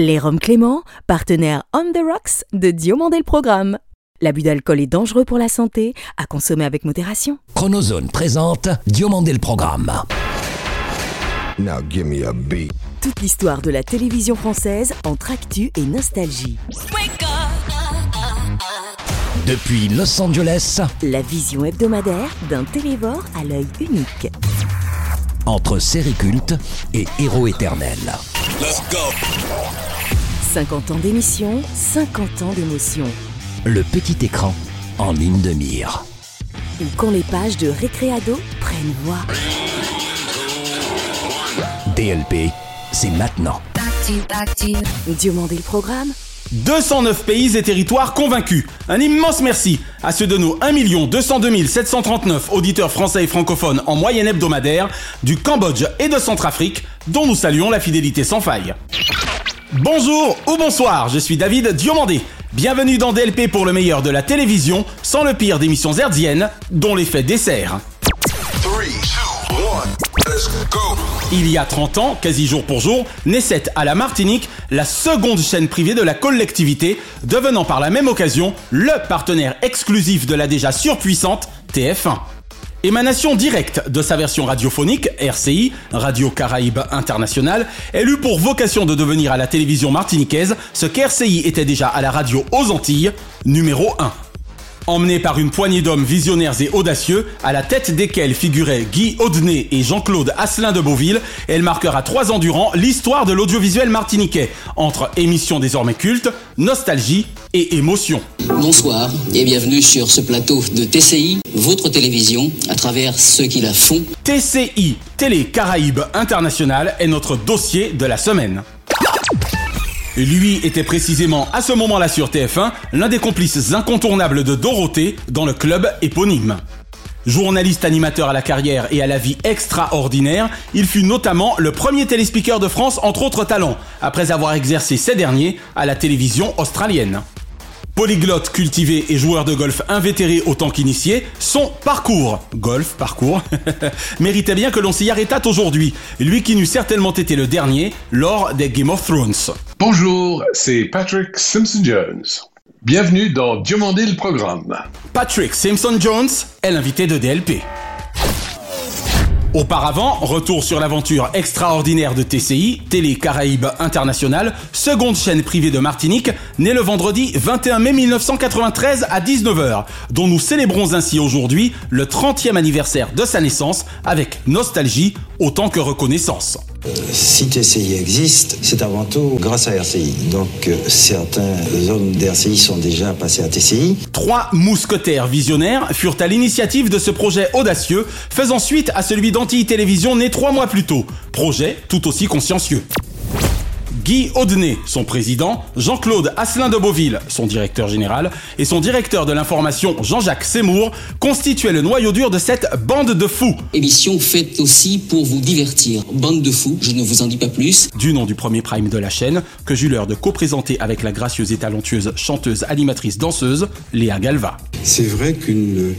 Les Roms Clément, partenaire On the Rocks de Diomandé le Programme. L'abus d'alcool est dangereux pour la santé, à consommer avec modération. Chronozone présente Diomandé le Programme. Now give me a beat. Toute l'histoire de la télévision française entre actu et nostalgie. Depuis Los Angeles, La vision hebdomadaire d'un télévore à l'œil unique. Entre série culte et héros éternel. 50 ans d'émission, 50 ans d'émotion. Le petit écran en ligne de mire. Ou quand les pages de Récréado prennent voix. DLP, c'est maintenant. Diomandé le programme 209 pays et territoires convaincus. Un immense merci à ceux de nos 1 202 739 auditeurs français et francophones en moyenne hebdomadaire du Cambodge et de Centrafrique, dont nous saluons la fidélité sans faille. Bonjour ou bonsoir, je suis David Diomandé. Bienvenue dans DLP pour le meilleur de la télévision, sans le pire d'émissions hertziennes, dont l'effet dessert. Il y a 30 ans, quasi jour pour jour, naissait à la Martinique la seconde chaîne privée de la collectivité, devenant par la même occasion le partenaire exclusif de la déjà surpuissante TF1. Émanation directe de sa version radiophonique, RCI, Radio Caraïbe International, elle eut pour vocation de devenir à la télévision martiniquaise ce qu'RCI était déjà à la radio aux Antilles, numéro 1. Emmenée par une poignée d'hommes visionnaires et audacieux, à la tête desquels figuraient Guy Audenay et Jean-Claude Asselin de Beauville, elle marquera trois ans durant l'histoire de l'audiovisuel martiniquais, entre émissions désormais cultes, nostalgie et émotion. Bonsoir et bienvenue sur ce plateau de TCI, votre télévision, à travers ceux qui la font. TCI, Télé Caraïbe International, est notre dossier de la semaine. Lui était précisément à ce moment-là sur TF1 l'un des complices incontournables de Dorothée dans le club éponyme. Journaliste animateur à la carrière et à la vie extraordinaire, il fut notamment le premier téléspeaker de France entre autres talents, après avoir exercé ces derniers à la télévision australienne. Polyglotte cultivé et joueur de golf invétéré autant qu'initié, son parcours, golf, parcours, méritait bien que l'on s'y arrêtât aujourd'hui, lui qui n'eût certainement été le dernier lors des Game of Thrones. Bonjour, c'est Patrick Simpson-Jones. Bienvenue dans Diomandé le programme. Patrick Simpson-Jones est l'invité de DLP. Auparavant, retour sur l'aventure extraordinaire de TCI, Télé Caraïbe International, seconde chaîne privée de Martinique, née le vendredi 21 mai 1993 à 19h, dont nous célébrons ainsi aujourd'hui le 30e anniversaire de sa naissance avec nostalgie autant que reconnaissance. Si TCI existe, c'est avant tout grâce à RCI. Donc euh, certains hommes d'RCI sont déjà passés à TCI. Trois mousquetaires visionnaires furent à l'initiative de ce projet audacieux, faisant suite à celui d'Antilles Télévision né trois mois plus tôt. Projet tout aussi consciencieux. Guy Audenay, son président, Jean-Claude Asselin de Beauville, son directeur général, et son directeur de l'information, Jean-Jacques Seymour, constituaient le noyau dur de cette bande de fous. Émission faite aussi pour vous divertir. Bande de fous, je ne vous en dis pas plus. Du nom du premier prime de la chaîne, que j'eus l'heure de co-présenter avec la gracieuse et talentueuse chanteuse, animatrice, danseuse, Léa Galva. C'est vrai qu'une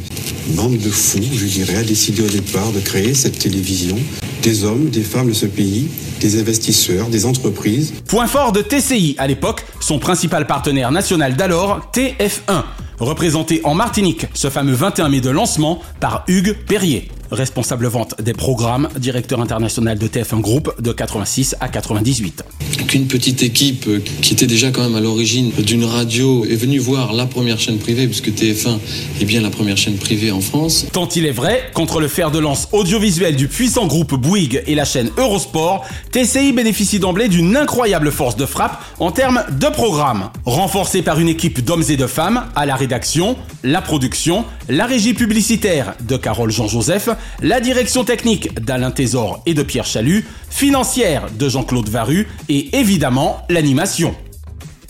bande de fous, je dirais, a décidé au départ de créer cette télévision. Des hommes, des femmes de ce pays, des investisseurs, des entreprises. Point fort de TCI à l'époque, son principal partenaire national d'alors, TF1, représenté en Martinique ce fameux 21 mai de lancement par Hugues Perrier, responsable vente des programmes, directeur international de TF1 Group de 86 à 98. qu'une petite équipe euh, qui était déjà quand même à l'origine d'une radio est venue voir la première chaîne privée, puisque TF1 est bien la première chaîne privée en France. Tant il est vrai, contre le fer de lance audiovisuel du puissant groupe Bouygues et la chaîne Eurosport, TCI bénéficie d'emblée d'une incroyable force de frappe en termes de programmes. Renforcé par une équipe d'hommes et de femmes à la rédaction, la production, la régie publicitaire de Carole Jean-Joseph, la direction technique d'Alain Thésor et de Pierre Chalut, financière de Jean-Claude Varu et évidemment l'animation.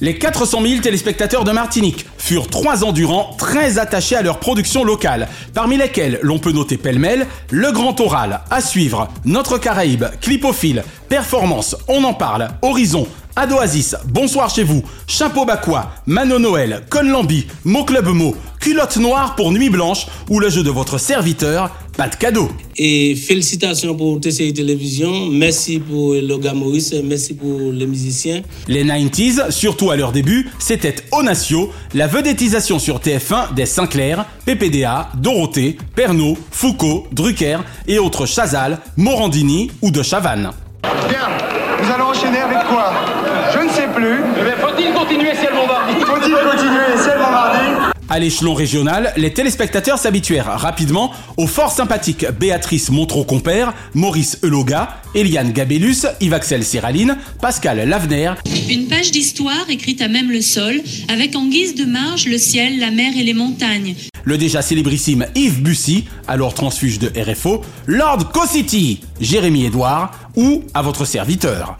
Les 400 000 téléspectateurs de Martinique furent trois ans durant très attachés à leur production locale, parmi lesquels l'on peut noter pêle-mêle Le Grand Oral, à suivre, Notre Caraïbe, Clipophile, Performance, On en parle, Horizon, Adoasis, Bonsoir chez vous, Chapeau Bacois, Mano Noël, Conlambi, Mot Club Mot, Culotte Noire pour Nuit Blanche ou le jeu de votre serviteur, pas de cadeau. Et félicitations pour TCI Télévision. Merci pour Loga Maurice. Merci pour les musiciens. Les 90s, surtout à leur début, c'était Onatio, la vedettisation sur TF1 des Sinclair, PPDA, Dorothée, Pernod, Foucault, Drucker et autres Chazal, Morandini ou de Chavannes. Bien, nous allons enchaîner avec quoi Je ne sais plus. faut-il continuer ciel Bombardier Faut-il continuer ciel Bombardier à l'échelon régional, les téléspectateurs s'habituèrent rapidement aux fort sympathiques Béatrice Montreux-Compère, Maurice Eloga, Eliane Gabellus, Yves-Axel Serraline, Pascal Lavener. Une page d'histoire écrite à même le sol, avec en guise de marge le ciel, la mer et les montagnes. Le déjà célébrissime Yves Bussy, alors transfuge de RFO, Lord City, Jérémy Edouard ou à votre serviteur.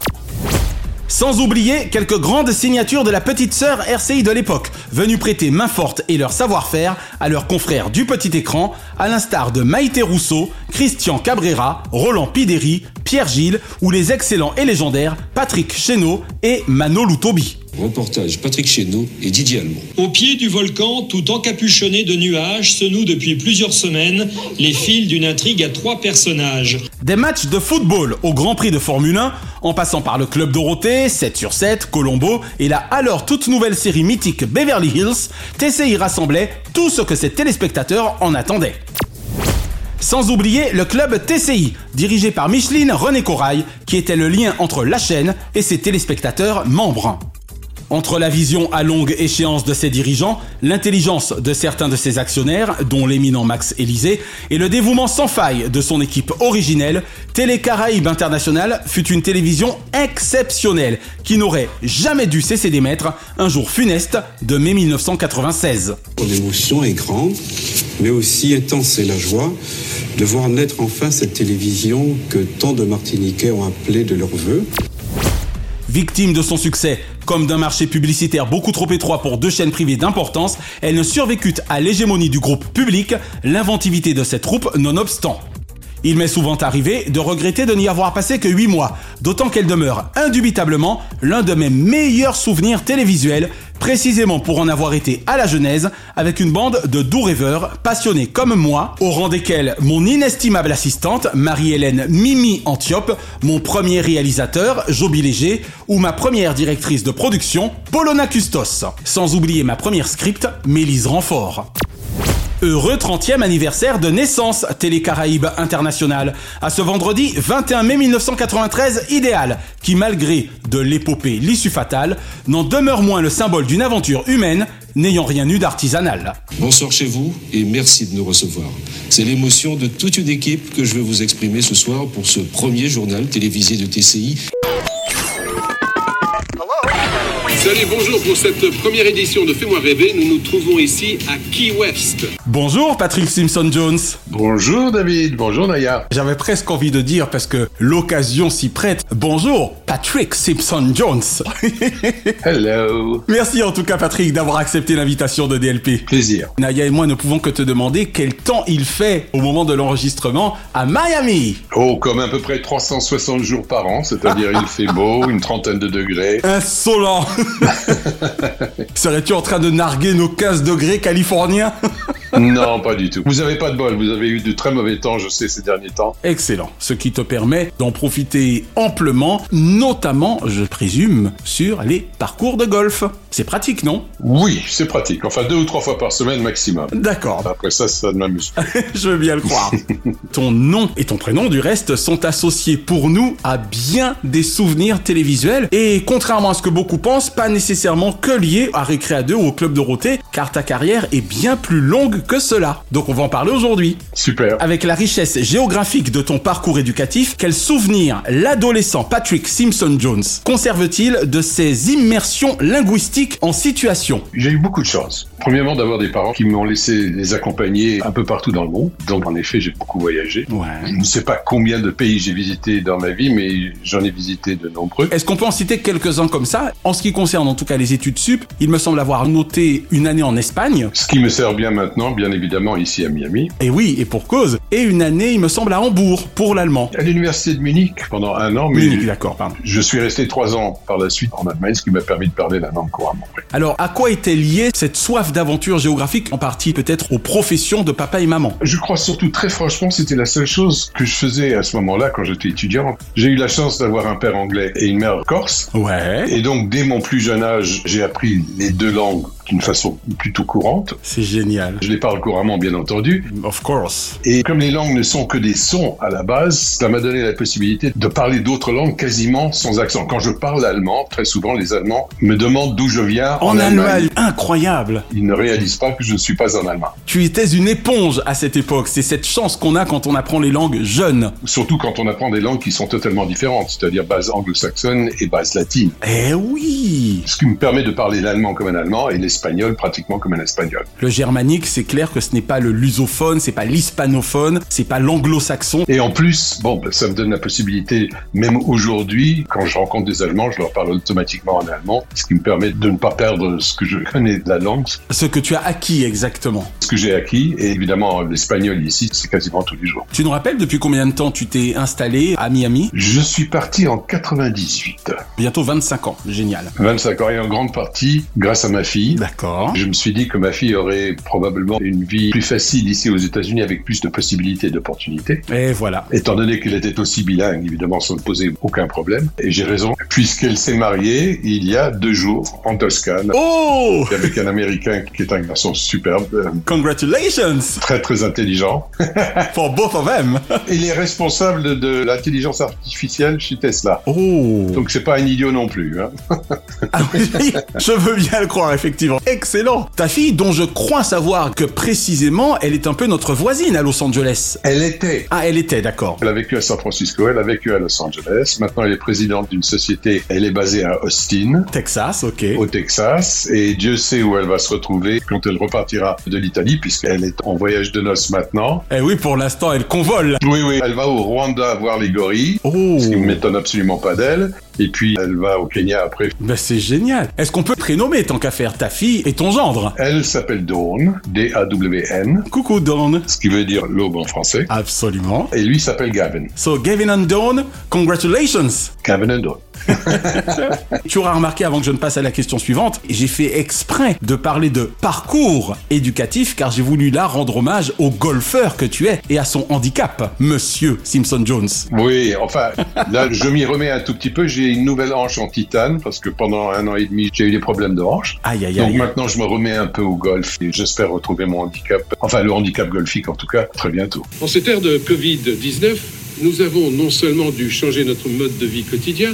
Sans oublier quelques grandes signatures de la petite sœur RCI de l'époque, venues prêter main forte et leur savoir-faire à leurs confrères du petit écran, à l'instar de Maïté Rousseau, Christian Cabrera, Roland Pideri, Pierre Gilles ou les excellents et légendaires Patrick Chéneau et Mano Loutobi. Reportage Patrick Chéneau et Didier Allemand. Au pied du volcan, tout encapuchonné de nuages, se nouent depuis plusieurs semaines les fils d'une intrigue à trois personnages. Des matchs de football au Grand Prix de Formule 1, en passant par le Club Dorothée, 7 sur 7, Colombo et la alors toute nouvelle série mythique Beverly Hills, TCI rassemblait tout ce que ses téléspectateurs en attendaient. Sans oublier le club TCI, dirigé par Micheline René Corail, qui était le lien entre la chaîne et ses téléspectateurs membres. Entre la vision à longue échéance de ses dirigeants, l'intelligence de certains de ses actionnaires, dont l'éminent Max Élysée, et le dévouement sans faille de son équipe originelle, Télé Caraïbes International fut une télévision exceptionnelle qui n'aurait jamais dû cesser d'émettre un jour funeste de mai 1996. L'émotion est grande, mais aussi intense est la joie de voir naître enfin cette télévision que tant de Martiniquais ont appelée de leur vœu. Victime de son succès, comme d'un marché publicitaire beaucoup trop étroit pour deux chaînes privées d'importance, elle ne survécut à l'hégémonie du groupe public, l'inventivité de cette troupe nonobstant. Il m'est souvent arrivé de regretter de n'y avoir passé que 8 mois, d'autant qu'elle demeure indubitablement l'un de mes meilleurs souvenirs télévisuels, précisément pour en avoir été à la genèse avec une bande de doux rêveurs passionnés comme moi, au rang desquels mon inestimable assistante Marie-Hélène Mimi Antiope, mon premier réalisateur Joby Léger ou ma première directrice de production Polona Custos, sans oublier ma première script Mélise Renfort. Heureux 30e anniversaire de naissance Télé Caraïbes International, à ce vendredi 21 mai 1993 idéal, qui malgré de l'épopée l'issue fatale, n'en demeure moins le symbole d'une aventure humaine n'ayant rien eu d'artisanal. Bonsoir chez vous et merci de nous recevoir. C'est l'émotion de toute une équipe que je veux vous exprimer ce soir pour ce premier journal télévisé de TCI. Salut, bonjour pour cette première édition de Fais-moi rêver. Nous nous trouvons ici à Key West. Bonjour Patrick Simpson-Jones. Bonjour David, bonjour Naya. J'avais presque envie de dire, parce que l'occasion s'y prête, bonjour Patrick Simpson-Jones. Hello. Merci en tout cas Patrick d'avoir accepté l'invitation de DLP. Plaisir. Naya et moi ne pouvons que te demander quel temps il fait au moment de l'enregistrement à Miami. Oh, comme à peu près 360 jours par an, c'est-à-dire il fait beau, une trentaine de degrés. Insolent Serais-tu en train de narguer nos 15 degrés californiens Non, pas du tout. Vous avez pas de bol, vous avez eu de très mauvais temps, je sais, ces derniers temps. Excellent. Ce qui te permet d'en profiter amplement, notamment, je présume, sur les parcours de golf. C'est pratique, non? Oui, c'est pratique. Enfin, deux ou trois fois par semaine maximum. D'accord. Après ça, ça ne m'amuse pas. je veux bien le croire. ton nom et ton prénom, du reste, sont associés pour nous à bien des souvenirs télévisuels. Et contrairement à ce que beaucoup pensent, pas nécessairement que liés à Récréa 2 ou au Club Dorothée, car ta carrière est bien plus longue que cela. Donc on va en parler aujourd'hui. Super. Avec la richesse géographique de ton parcours éducatif, quel souvenir l'adolescent Patrick Simpson-Jones conserve-t-il de ses immersions linguistiques en situation? J'ai eu beaucoup de chance. Premièrement, d'avoir des parents qui m'ont laissé les accompagner un peu partout dans le monde. Donc, en effet, j'ai beaucoup voyagé. Ouais. Je ne sais pas combien de pays j'ai visité dans ma vie, mais j'en ai visité de nombreux. Est-ce qu'on peut en citer quelques-uns comme ça? En ce qui concerne en tout cas les études sup, il me semble avoir noté une année en Espagne. Ce qui me sert bien maintenant, bien évidemment, ici à Miami. Et oui, et pour cause. Et une année, il me semble, à Hambourg, pour l'allemand. À l'université de Munich pendant un an, mais Munich, d'accord, pardon. je suis resté trois ans par la suite en Allemagne, ce qui m'a permis de parler la langue couramment. Alors, à quoi était liée cette soif d'aventure géographique, en partie peut-être aux professions de papa et maman? Je crois surtout très franchement, c'était la seule chose que je faisais à ce moment-là quand j'étais étudiant. J'ai eu la chance d'avoir un père anglais et une mère corse. Ouais. Et donc, dès mon plus jeune âge, j'ai appris les deux langues d'une façon plutôt courante. C'est génial. Je les parle couramment, bien entendu. Of course. Et comme les langues ne sont que des sons à la base, ça m'a donné la possibilité de parler d'autres langues quasiment sans accent. Quand je parle allemand, très souvent les Allemands me demandent d'où je viens En, Allemagne. Incroyable. Ils ne réalisent pas que je ne suis pas un Allemand. Tu étais une éponge à cette époque. C'est cette chance qu'on a quand on apprend les langues jeunes. Surtout quand on apprend des langues qui sont totalement différentes, c'est-à-dire base anglo-saxonne et base latine. Eh oui Ce qui me permet de parler l'allemand comme un allemand et l'espagnol pratiquement comme un espagnol. Le germanique, c'est clair que ce n'est pas le lusophone, c'est pas l'hispanophone, c'est pas l'anglo-saxon. Et en plus, bon, ben, ça me donne la possibilité, même aujourd'hui, quand je rencontre des Allemands, je leur parle automatiquement en allemand, ce qui me permet de ne pas perdre ce que je connais de la langue, Ce que tu as acquis exactement. ce que j'ai acquis. Et évidemment, l'espagnol ici, c'est quasiment tous les jours. Tu nous rappelles depuis combien de temps tu t'es installé à Miami? Je suis parti en 98. Bientôt 25 ans. Génial. 25 et en grande partie grâce à ma fille. D'accord. Je me suis dit que ma fille aurait probablement une vie plus facile ici aux États-Unis avec plus de possibilités et d'opportunités. Et voilà. Étant donné qu'elle était aussi bilingue, évidemment, ça ne posait aucun problème. Et j'ai raison, puisqu'elle s'est mariée il y a deux jours en Toscane. Oh Avec un Américain qui est un garçon superbe, euh, Congratulations très très intelligent. for both of them. Il est responsable de, de l'intelligence artificielle chez Tesla. Oh Donc c'est pas un idiot non plus. Hein. Ah oui, je veux bien le croire, effectivement. Excellent. Ta fille, dont je crois savoir que précisément, elle est un peu notre voisine à Los Angeles. Elle était. Ah, elle était, d'accord. Elle a vécu à San Francisco, elle a vécu à Los Angeles. Maintenant, elle est présidente d'une société. Elle est basée à Austin, Texas, ok. au Texas. Et Dieu sait où elle va se retrouver quand elle repartira de l'Italie, puisqu'elle est en voyage de noces maintenant. Eh oui, pour l'instant, elle convole. Oui, oui. Elle va au Rwanda voir les gorilles, Oh ce qui ne m'étonne absolument pas d'elle. Et puis, elle va au Kenya après. Ben c'est génial. Est-ce qu'on peut prénommer tant qu'à faire ta fille et ton gendre? Elle s'appelle Dawn, D-A-W-N, Coucou Dawn. ce qui veut dire l'aube en français. Absolument. Et lui s'appelle Gavin. So, Gavin and Dawn, congratulations. Gavin and Dawn. Tu auras remarqué avant que je ne passe à la question suivante, j'ai fait exprès de parler de parcours éducatif car j'ai voulu là rendre hommage au golfeur que tu es et à son handicap, monsieur Simpson Jones. Oui, enfin, là, je m'y remets un tout petit peu. J'ai une nouvelle hanche en titane parce que pendant un an et demi, j'ai eu des problèmes de hanche. Aïe aïe Donc aïe. maintenant, je me remets un peu au golf et j'espère retrouver mon handicap, enfin le handicap golfique en tout cas, très bientôt. En cette ère de Covid-19, nous avons non seulement dû changer notre mode de vie quotidien,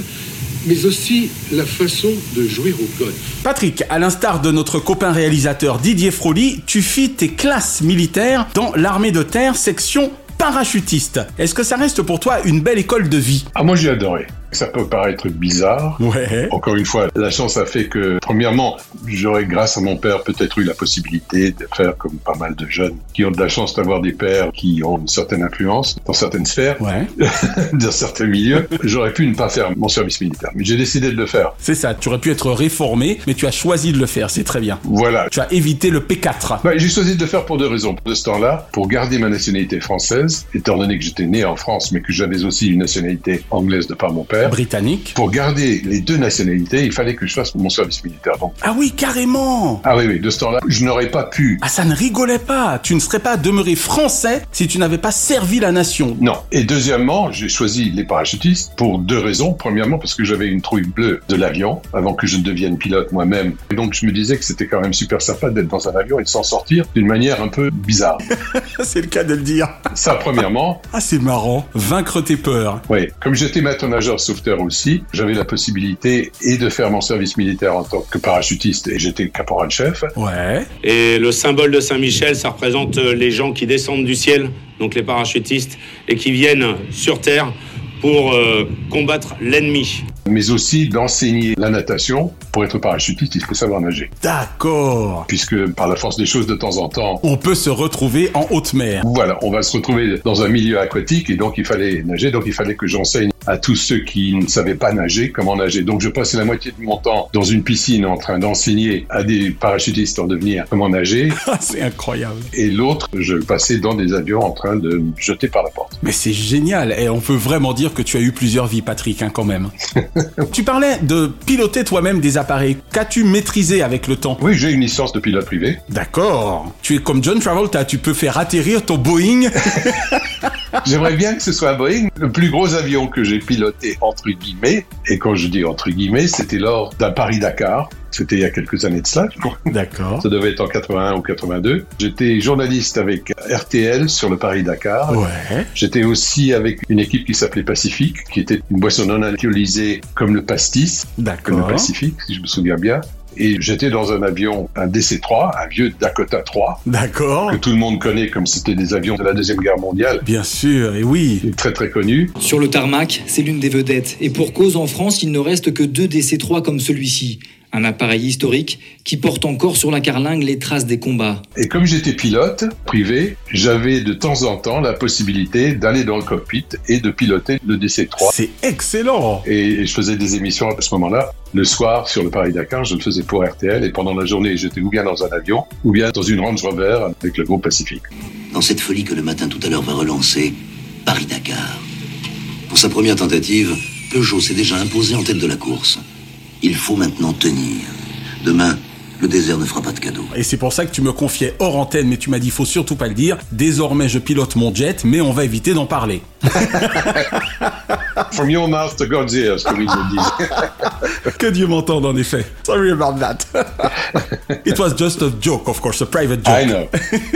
mais aussi la façon de jouer au golf. Patrick, à l'instar de notre copain réalisateur Didier Froli, tu fis tes classes militaires dans l'armée de terre section parachutiste. Est-ce que ça reste pour toi une belle école de vie? Ah, moi j'ai adoré. Ça peut paraître bizarre. Ouais. Encore une fois, la chance a fait que, premièrement, j'aurais, grâce à mon père, peut-être eu la possibilité de faire comme pas mal de jeunes qui ont de la chance d'avoir des pères qui ont une certaine influence dans certaines sphères, Ouais. dans certains milieux. J'aurais pu ne pas faire mon service militaire, mais j'ai décidé de le faire. C'est ça, tu aurais pu être réformé, mais tu as choisi de le faire, c'est très bien. Voilà. Tu as évité le P4. Bah, j'ai choisi de le faire pour deux raisons. De ce temps-là, pour garder ma nationalité française, étant donné que j'étais né en France, mais que j'avais aussi une nationalité anglaise de par mon père. Britannique. Pour garder les deux nationalités, il fallait que je fasse mon service militaire. Donc, Ah oui, carrément ah oui, oui, de ce temps-là, je n'aurais pas pu. Ah ça ne rigolait pas Tu ne serais pas demeuré français si tu n'avais pas servi la nation. Non. Et deuxièmement, j'ai choisi les parachutistes pour deux raisons. Premièrement, parce que j'avais une trouille bleue de l'avion avant que je ne devienne pilote moi-même. Et donc, je me disais que c'était quand même super sympa d'être dans un avion et de s'en sortir d'une manière un peu bizarre. c'est le cas de le dire. Ça, premièrement. Ah c'est marrant. Vaincre tes peurs. Oui, comme j'étais maître nageur sauveteur aussi, j'avais la possibilité et de faire mon service militaire en tant que parachutiste et j'étais caporal-chef. Ouais. Et le symbole de Saint-Michel, ça représente euh, les gens qui descendent du ciel, donc les parachutistes, et qui viennent sur Terre pour euh, combattre l'ennemi. Mais aussi d'enseigner la natation. Pour être parachutiste, il faut savoir nager. D'accord. Puisque par la force des choses, de temps en temps, On peut se retrouver en haute mer. voilà, on va se retrouver dans un milieu aquatique et donc il fallait nager, donc il fallait que j'enseigne à tous ceux qui ne savaient pas nager comment nager. Donc je passais la moitié de mon temps dans une piscine en train d'enseigner à des parachutistes en devenir comment nager. c'est incroyable. Et l'autre, je passais dans des avions en train de me jeter par la porte. Mais c'est génial. Et on peut vraiment dire que tu as eu plusieurs vies, Patrick, hein, quand même. tu parlais de piloter toi-même des appareils. Qu'as-tu maîtrisé avec le temps? Oui, j'ai une licence de pilote privé. D'accord. Tu es comme John Travolta, tu peux faire atterrir ton Boeing. J'aimerais bien que ce soit un Boeing. Le plus gros avion que j'ai piloté, entre guillemets, et quand je dis entre guillemets, c'était lors d'un Paris-Dakar. C'était il y a quelques années de cela. D'accord. Ça devait être en 81 ou 82. J'étais journaliste avec RTL sur le Paris-Dakar. Ouais. J'étais aussi avec une équipe qui s'appelait Pacifique, qui était une boisson non alcoolisée comme le pastis. Comme le D'accord. Pacifique, si je me souviens bien. Et j'étais dans un avion, un DC-3, un vieux Dakota 3, D'accord. que tout le monde connaît comme c'était des avions de la Deuxième Guerre mondiale. Bien sûr, et oui. Très très connu. Sur le tarmac, c'est l'une des vedettes. Et pour cause, en France, il ne reste que deux DC-3 comme celui-ci. Un appareil historique qui porte encore sur la carlingue les traces des combats. Et comme j'étais pilote privé, j'avais de temps en temps la possibilité d'aller dans le cockpit et de piloter le DC-3. C'est excellent. Et je faisais des émissions à ce moment-là. Le soir, sur le Paris-Dakar, je le faisais pour RTL. Et pendant la journée, j'étais ou bien dans un avion, ou bien dans une Range Rover avec le groupe Pacifique. Dans cette folie que le matin tout à l'heure va relancer, Paris-Dakar. Pour sa première tentative, Peugeot s'est déjà imposé en tête de la course. Il faut maintenant tenir. Demain, le désert ne fera pas de cadeau. Et c'est pour ça que tu me confiais hors antenne, mais tu m'as dit faut surtout pas le dire. Désormais, je pilote mon jet, mais on va éviter d'en parler. From your mouth to God's ears, comme ils le disent. que Dieu m'entende en effet. Sorry about that. It was just a joke, of course, a private joke. I know.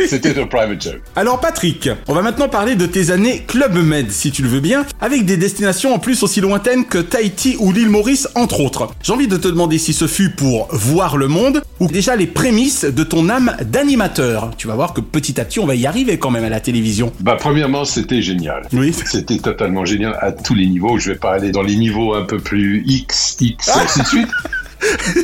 C'était un private joke. Alors Patrick, on va maintenant parler de tes années Club Med, si tu le veux bien, avec des destinations en plus aussi lointaines que Tahiti ou l'île Maurice, entre autres. J'ai envie de te demander si ce fut pour voir le monde ou déjà les prémices de ton âme d'animateur. Tu vas voir que petit à petit, on va y arriver quand même à la télévision. Bah, premièrement, c'était génial. Oui. C'était totalement génial à tous les niveaux. Je vais pas aller dans les niveaux un peu plus X, X, et ainsi de suite.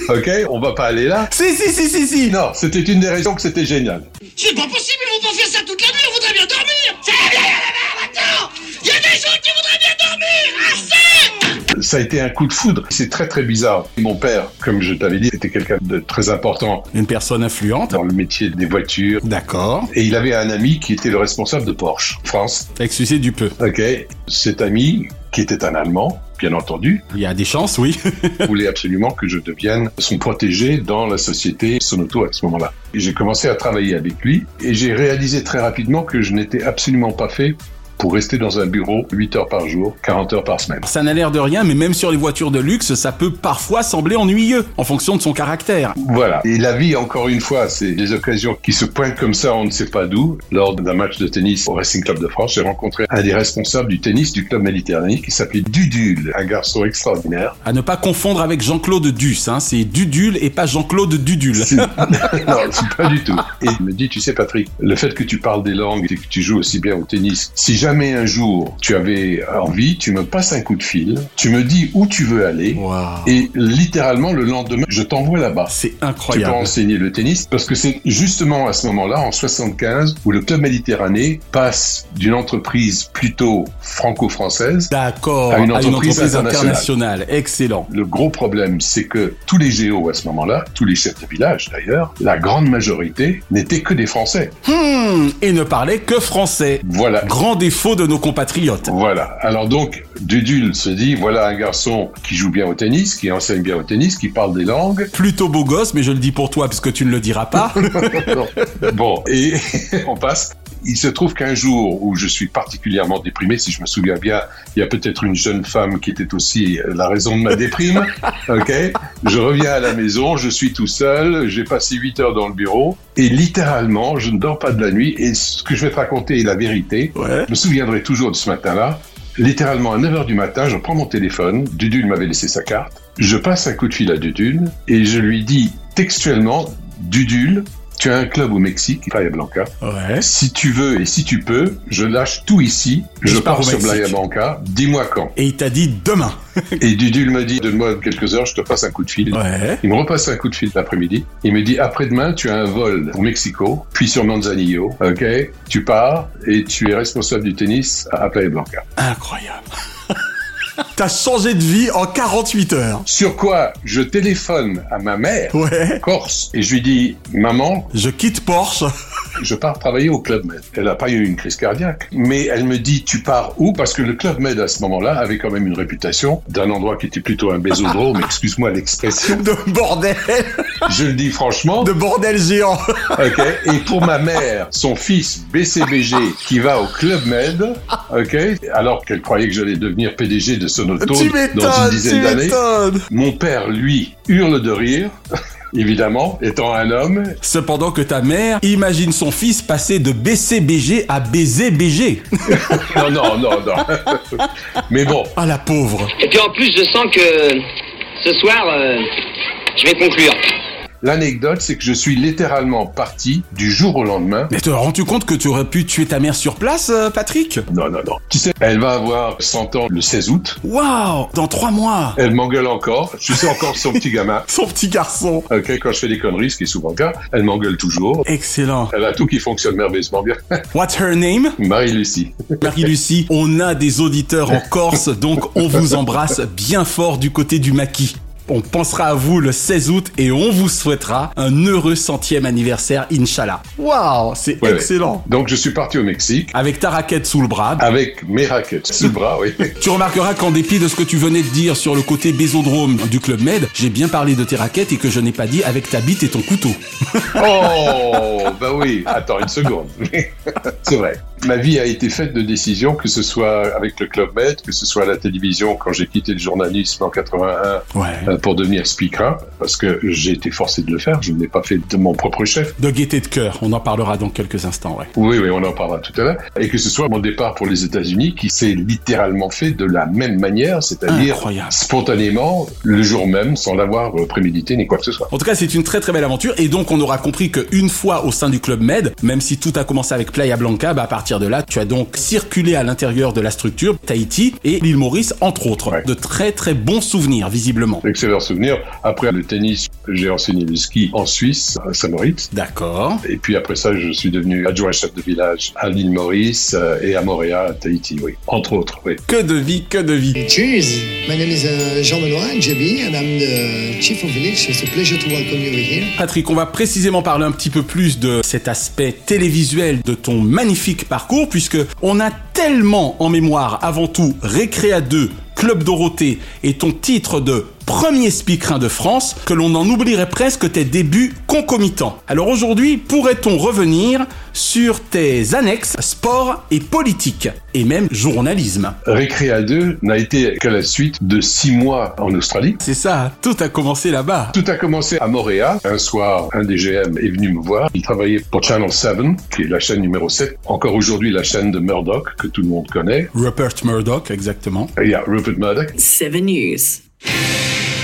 Ok, on va pas aller là. Si, si, si, si, si. Non, c'était une des raisons que c'était génial. C'est pas possible, ils vont pas faire ça toute la nuit, on voudrait bien dormir C'est bien, il y a la mer maintenant Il y a des gens qui voudraient bien dormir Assez Ça a été un coup de foudre. C'est très très bizarre. Mon père, comme je t'avais dit, était quelqu'un de très important Une personne influente. dans le métier des voitures. D'accord. Et il avait un ami qui était le responsable de Porsche France. Excusez du peu. Ok, cet ami qui était un Allemand, bien entendu, Il y a des chances, oui. voulait absolument que je devienne son protégé dans la société Sonoto à ce moment-là. Et J'ai commencé à travailler avec lui et j'ai réalisé très rapidement que je n'étais absolument pas fait pour rester dans un bureau 8 heures par jour, 40 heures par semaine. Ça n'a l'air de rien, mais même sur les voitures de luxe, ça peut parfois sembler ennuyeux, en fonction de son caractère. Voilà. Et la vie, encore une fois, c'est des occasions qui se pointent comme ça, on ne sait pas d'où. Lors d'un match de tennis au Racing Club de France, j'ai rencontré un des responsables du tennis du club méditerranéen qui s'appelait Dudul, un garçon extraordinaire. À ne pas confondre avec Jean-Claude Duss, hein, c'est Dudul et pas Jean-Claude Dudul. non, c'est pas du tout. Et il me dit, tu sais Patrick, le fait que tu parles des langues et que tu joues aussi bien au tennis, si jamais un jour tu avais envie, tu me passes un coup de fil, tu me dis où tu veux aller, et littéralement le lendemain, je t'envoie là-bas. C'est Tu peux incroyable. enseigner le tennis parce que c'est justement à ce moment-là, en 75, où le club méditerranéen passe d'une entreprise plutôt franco-française D'accord, à une entreprise, internationale. internationale. Excellent. Le gros problème, c'est que tous les géos à ce moment-là, tous les chefs de village d'ailleurs, la grande majorité n'étaient que des Français. Hmm, et ne parlait que français. Voilà. Grand défaut de nos compatriotes. Voilà. Alors donc, Dudul se dit, voilà un garçon qui joue bien au tennis, qui enseigne bien au tennis, qui parle des langues. Plutôt beau gosse, mais je le dis pour toi parce que tu ne le diras pas. bon, et on passe. Il se trouve qu'un jour où je suis particulièrement déprimé, si je me souviens bien, il y a peut-être une jeune femme qui était aussi la raison de ma déprime. Ok, je reviens à la maison, je suis tout seul, j'ai passé 8 heures dans le bureau et littéralement, je ne dors pas de la nuit. Et ce que je vais te raconter est la vérité. Ouais. Je me souviendrai toujours de ce matin-là. Littéralement à 9 heures du matin, je prends mon téléphone. Dudul m'avait laissé sa carte. Je passe un coup de fil à Dudul et je lui dis textuellement, Dudul, tu as un club au Mexique, Playa Blanca. Ouais. Si tu veux et si tu peux, je lâche tout ici, je, je pars sur. Playa Blanca, dis-moi quand. Et il t'a dit demain. Et Dudul m'a dit, donne-moi quelques heures, je te passe un coup de fil. Ouais. Il me repasse un coup de fil l'après-midi. Il me dit, après-demain, tu as un vol au Mexico, puis sur Manzanillo, ok Tu pars et tu es responsable du tennis à Playa Blanca. Incroyable. T'as changé de vie en 48 heures. Sur quoi je téléphone à ma mère, Ouais. Corse, et je lui dis Maman, Je quitte Porsche. Je pars travailler au Club Med. Elle n'a pas eu une crise cardiaque, mais elle me dit Tu pars où? Parce que le Club Med à ce moment-là avait quand même une réputation d'un endroit qui était plutôt un bésodrome, excuse-moi l'expression. De bordel. Je le dis franchement. De bordel géant. Ok. Et pour ma mère, son fils BCBG qui va au Club Med, ok, alors qu'elle croyait que j'allais devenir PDG de Sonotone dans une dizaine d'années. Mon père, lui, hurle de rire, évidemment, étant un homme. Cependant que ta mère imagine son fils passer de BCBG à BZBG. Non, non, non, non. Mais bon, Ah la pauvre. Et puis en plus, je sens que ce soir, euh, je vais conclure. L'anecdote, c'est que je suis littéralement parti du jour au lendemain. Mais te rends-tu compte que tu aurais pu tuer ta mère sur place, euh, Patrick? Non, non, non. Tu sais, elle va avoir 100 ans le 16 août. Waouh Dans trois mois Elle m'engueule encore. Je sais encore son petit gamin. Son petit garçon. Ok, quand je fais des conneries, ce qui est souvent le cas, elle m'engueule toujours. Excellent. Elle a tout qui fonctionne merveilleusement bien. What's her name? Marie-Lucie. Marie-Lucie, on a des auditeurs en Corse, donc on vous embrasse bien fort du côté du maquis. On pensera à vous le 16 août et on vous souhaitera un heureux centième anniversaire, Inch'Allah. Waouh, c'est Ouais, ouais. excellent. Donc je suis parti au Mexique Avec ta raquette sous le bras. avec mes raquettes sous le bras, oui. Tu remarqueras qu'en dépit de ce que tu venais de dire sur le côté bésodrome du Club Med, j'ai bien parlé de tes raquettes et que je n'ai pas dit avec ta bite et ton couteau. Oh, bah oui. Attends une seconde. C'est vrai. Ma vie a été faite de décisions, que ce soit avec le Club Med, que ce soit à la télévision quand j'ai quitté le journalisme en 81 Ouais. euh, pour devenir speaker, parce que j'ai été forcé de le faire. Je ne l'ai pas fait de mon propre chef. De gaieté de cœur, on en parlera dans quelques instants, ouais. Oui, oui, on en parlera tout à l'heure. Et que ce soit mon départ pour les États-Unis qui s'est littéralement fait de la même manière, c'est-à-dire spontanément, le jour même, sans l'avoir euh, prémédité ni quoi que ce soit. En tout cas, c'est une très très belle aventure et donc on aura compris qu'une fois au sein du club Med, même si tout a commencé avec Playa Blanca, bah à partir de là, tu as donc circulé à l'intérieur de la structure Tahiti et l'île Maurice entre autres. Ouais. De très très bons souvenirs visiblement. Excellent souvenir. Après le tennis, j'ai enseigné le ski en Suisse, à Saint-Moritz. D'accord. Et puis après ça, je suis devenu adjoint chef de village à l'île Maurice euh, et à Montréal, à Tahiti, oui. Entre autres, oui. Que de vie, que de vie. Cheers. My name is uh, Jean Benoit, JB, and I'm the chief of village. It's a pleasure to welcome you here. Patrick, on va précisément parler un petit peu plus de cet aspect télévisuel de ton magnifique puisque on a tellement en mémoire, avant tout, Récréa 2, Club Dorothée et ton titre de premier speakerin de France, que l'on en oublierait presque tes débuts concomitants. Alors aujourd'hui, pourrait-on revenir sur tes annexes sport et politique, et même journalisme Récréa 2 n'a été qu'à la suite de six mois en Australie. C'est ça, tout a commencé là-bas. Tout a commencé à Montréal. Un soir, un des GM est venu me voir. Il travaillait pour Channel 7, qui est la chaîne numéro 7. Encore aujourd'hui, la chaîne de Murdoch, que tout le monde connaît. Rupert Murdoch, exactement. Il y a Rupert Murdoch. Seven News. Yeah.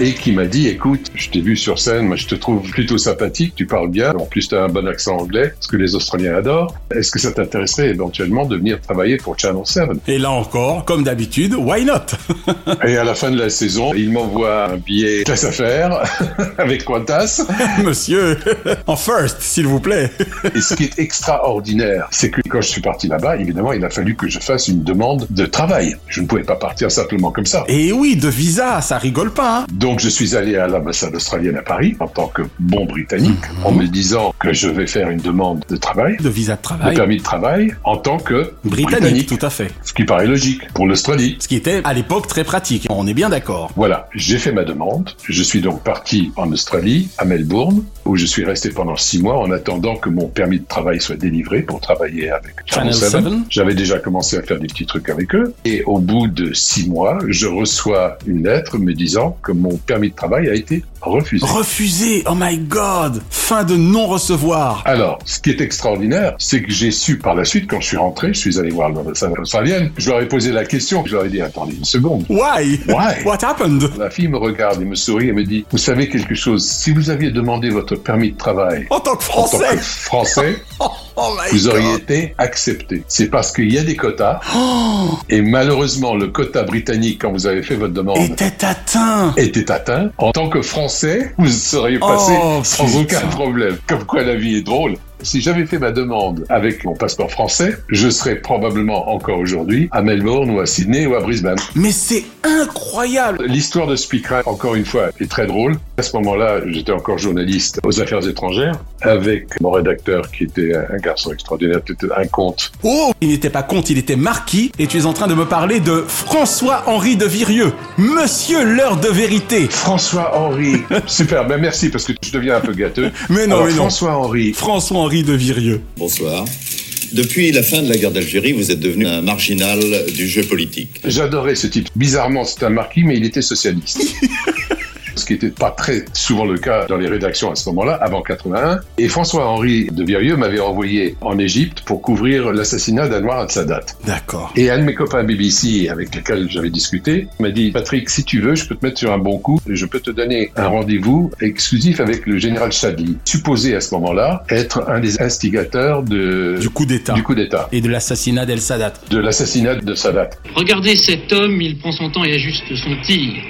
Et qui m'a dit écoute, je t'ai vu sur scène, moi je te trouve plutôt sympathique, tu parles bien, en plus tu as un bon accent anglais, ce que les Australiens adorent. Est-ce que ça t'intéresserait éventuellement de venir travailler pour Channel 7 Et là encore, comme d'habitude, why not? Et à la fin de la saison, il m'envoie un billet classe affaires avec Qantas. Monsieur, en first, s'il vous plaît. Et ce qui est extraordinaire, c'est que quand je suis parti là-bas, évidemment, il a fallu que je fasse une demande de travail. Je ne pouvais pas partir simplement comme ça. Et oui, de visa, ça rigole pas. Hein Donc je suis allé à l'ambassade australienne à Paris en tant que bon britannique, Mhm. en me disant que je vais faire une demande de travail, de visa de de travail. permis de travail, en tant que Britannique, britannique. tout à fait. Ce qui paraît logique pour l'Australie. Ce qui était à l'époque très pratique. On est bien d'accord. Voilà, j'ai fait ma demande. Je suis donc parti en Australie, à Melbourne, où je suis resté pendant six mois en attendant que mon permis de travail soit délivré pour travailler avec Channel 7. 7. J'avais déjà commencé à faire des petits trucs avec eux. Et au bout de six mois, je reçois une lettre me disant que mon permis de travail a été refusé. Refusé, oh my god Fin de non-recevoir. Alors, ce qui est extraordinaire, c'est que j'ai su par la suite, quand je suis rentré, je suis allé voir l'ambassade australienne, je leur ai posé la question, je leur ai dit, attendez une seconde. Why? Why? What happened? La fille me regarde et me sourit et me dit, vous savez quelque chose, si vous aviez demandé votre permis de travail En tant que en tant français. Que français, Oh vous god auriez été accepté. C'est parce qu'il y a des quotas, Oh et malheureusement, le quota britannique, quand vous avez fait votre demande, Était atteint était atteint. En tant que Français, vous seriez passé Oh, sans putain. aucun problème. Comme quoi la vie est drôle. Si j'avais fait ma demande avec mon passeport français, je serais probablement encore aujourd'hui à Melbourne ou à Sydney ou à Brisbane. Mais c'est incroyable L'histoire de Speaker, encore une fois, est très drôle. À ce moment-là, j'étais encore journaliste aux affaires étrangères avec mon rédacteur qui était un garçon extraordinaire, un comte. Oh Il n'était pas comte, il était marquis, et tu es en train de me parler de François-Henri de Virieux, Monsieur l'heure de vérité. François-Henri, super, ben merci parce que je deviens un peu gâteux. Mais non, Alors, mais non. François-Henri. François-Henri de Virieux. Bonsoir. Depuis la fin de la guerre d'Algérie, vous êtes devenu un marginal du jeu politique. J'adorais ce type. Bizarrement, c'est un marquis, mais il était socialiste. Ce qui n'était pas très souvent le cas dans les rédactions à ce moment-là, avant 81. Et François-Henri de Virieux m'avait envoyé en Égypte pour couvrir l'assassinat d'Anwar al-Sadat. D'accord. Et un de mes copains BBC avec lesquels j'avais discuté m'a dit Patrick, si tu veux, je peux te mettre sur un bon coup, je peux te donner un rendez-vous exclusif avec le général Chadli, supposé à ce moment-là être un des instigateurs de... Du coup d'État. Du coup d'État. Et de l'assassinat d'El Sadat. De l'assassinat de Sadat. Regardez cet homme, il prend son temps et ajuste son tir.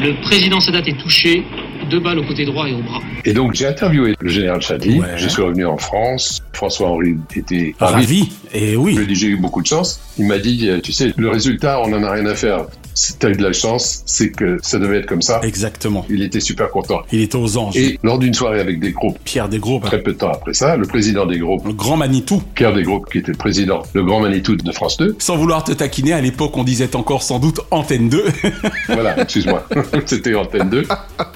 Le président Sadat est touché, deux balles au côté droit et au bras. Et donc j'ai interviewé le général Chadli, je suis revenu en France, François-Henri était Ravi. Et oui. Je lui ai dit j'ai eu beaucoup de chance. Il m'a dit, tu sais, le résultat, on n'en a rien à faire. Si t'as eu de la chance, c'est que ça devait être comme ça. Exactement. Il était super content. Il était aux anges. Et lors d'une soirée avec des groupes, Pierre Desgroupes, très peu de temps après ça, le président des groupes, le grand Manitou, Pierre Desgroupes, qui était le président, le grand Manitou de France 2, sans vouloir te taquiner, à l'époque on disait encore sans doute Antenne 2. voilà, excuse-moi, c'était Antenne 2.